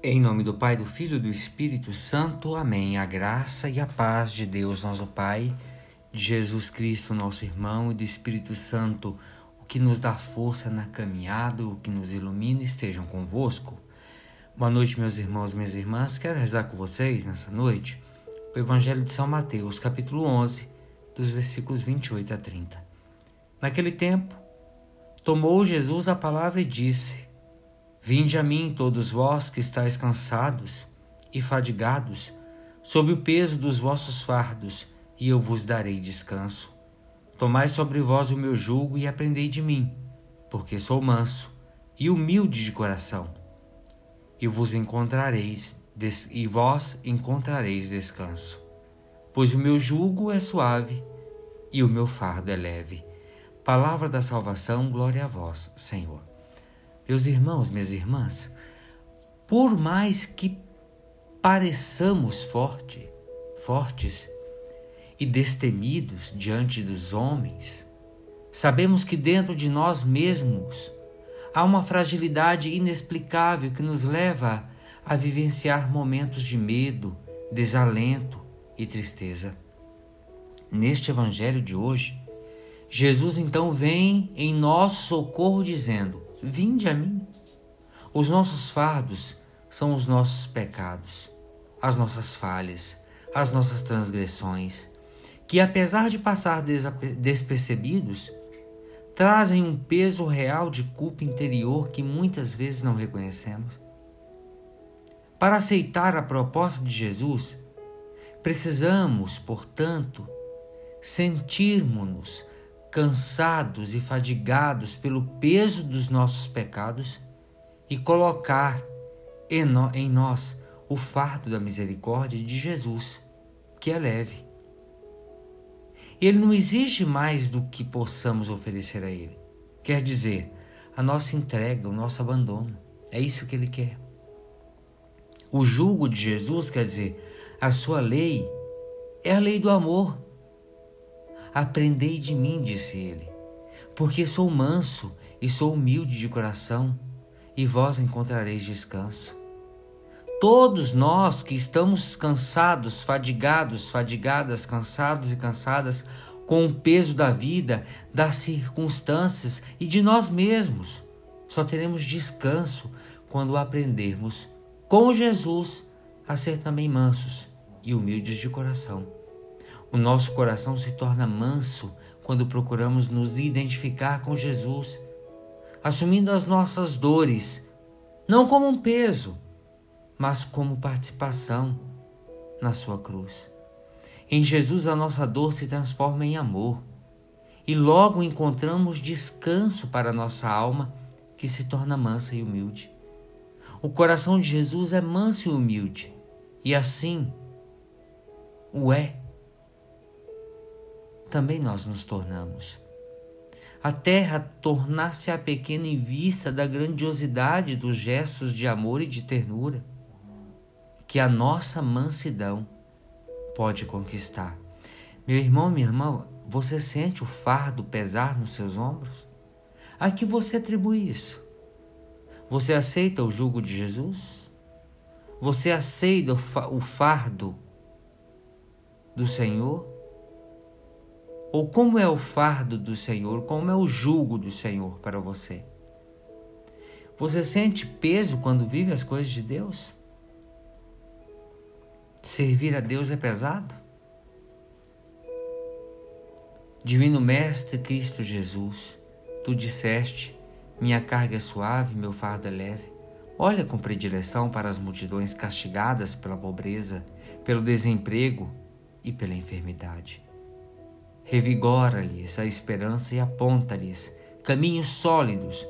Em nome do Pai, do Filho e do Espírito Santo. Amém. A graça e a paz de Deus, nosso Pai, de Jesus Cristo, nosso irmão, e do Espírito Santo, o que nos dá força na caminhada, o que nos ilumina, estejam convosco. Boa noite, meus irmãos minhas irmãs. Quero rezar com vocês nessa noite o Evangelho de São Mateus, capítulo 11, dos versículos 28 a 30. Naquele tempo, tomou Jesus a palavra e disse: Vinde a mim, todos vós que estáis cansados e fadigados, sob o peso dos vossos fardos, e eu vos darei descanso. Tomai sobre vós o meu jugo e aprendei de mim, porque sou manso e humilde de coração, e vos encontrareis e vós encontrareis descanso. Pois o meu jugo é suave e o meu fardo é leve. Palavra da salvação, glória a vós, Senhor. Meus irmãos, minhas irmãs, por mais que pareçamos forte, fortes e destemidos diante dos homens, sabemos que dentro de nós mesmos há uma fragilidade inexplicável que nos leva a vivenciar momentos de medo, desalento e tristeza. Neste evangelho de hoje, Jesus então vem em nosso socorro dizendo: Vinde a mim. Os nossos fardos são os nossos pecados, as nossas falhas, as nossas transgressões, que apesar de passar despercebidos, trazem um peso real de culpa interior que muitas vezes não reconhecemos. Para aceitar a proposta de Jesus, precisamos, portanto, sentirmos-nos cansados e fadigados pelo peso dos nossos pecados e colocar em, nós o fardo da misericórdia de Jesus, que é leve. Ele não exige mais do que possamos oferecer a Ele. Quer dizer, a nossa entrega, o nosso abandono. É isso que Ele quer. O jugo de Jesus quer dizer, a sua lei é a lei do amor Aprendei de mim, disse ele, porque sou manso e sou humilde de coração, e vós encontrareis descanso. Todos nós que estamos cansados, fadigados, fadigadas, cansados e cansadas com o peso da vida, das circunstâncias e de nós mesmos, só teremos descanso quando aprendermos com Jesus a ser também mansos e humildes de coração. O nosso coração se torna manso quando procuramos nos identificar com Jesus, assumindo as nossas dores, não como um peso, mas como participação na Sua cruz. Em Jesus, a nossa dor se transforma em amor e logo encontramos descanso para nossa alma, que se torna mansa e humilde. O coração de Jesus é manso e humilde, e assim o é também nós nos tornamos. A terra tornar-se a pequena em vista da grandiosidade dos gestos de amor e de ternura que a nossa mansidão pode conquistar. Meu irmão, minha irmã, você sente o fardo pesar nos seus ombros? A que você atribui isso? Você aceita o jugo de Jesus? Você aceita o fardo do Senhor? Ou como é o fardo do Senhor, como é o jugo do Senhor para você? Você sente peso quando vive as coisas de Deus? Servir a Deus é pesado? Divino Mestre Cristo Jesus, tu disseste: Minha carga é suave, meu fardo é leve. Olha com predileção para as multidões castigadas pela pobreza, pelo desemprego e pela enfermidade revigora-lhes a esperança e aponta-lhes caminhos sólidos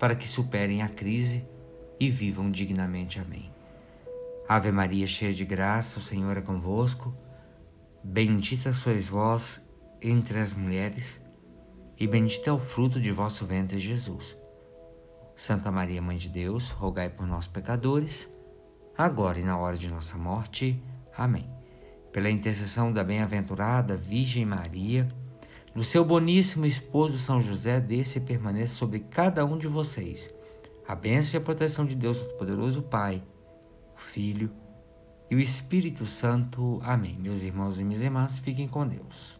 para que superem a crise e vivam dignamente. Amém. Ave Maria, cheia de graça, o Senhor é convosco. Bendita sois vós entre as mulheres, e bendito é o fruto de vosso ventre, Jesus. Santa Maria, Mãe de Deus, rogai por nós, pecadores, agora e na hora de nossa morte. Amém pela intercessão da bem-aventurada Virgem Maria, do seu boníssimo esposo São José, desse e permaneça sobre cada um de vocês. A bênção e a proteção de Deus Todo-Poderoso, Pai, o Filho e o Espírito Santo. Amém. Meus irmãos e minhas irmãs, fiquem com Deus.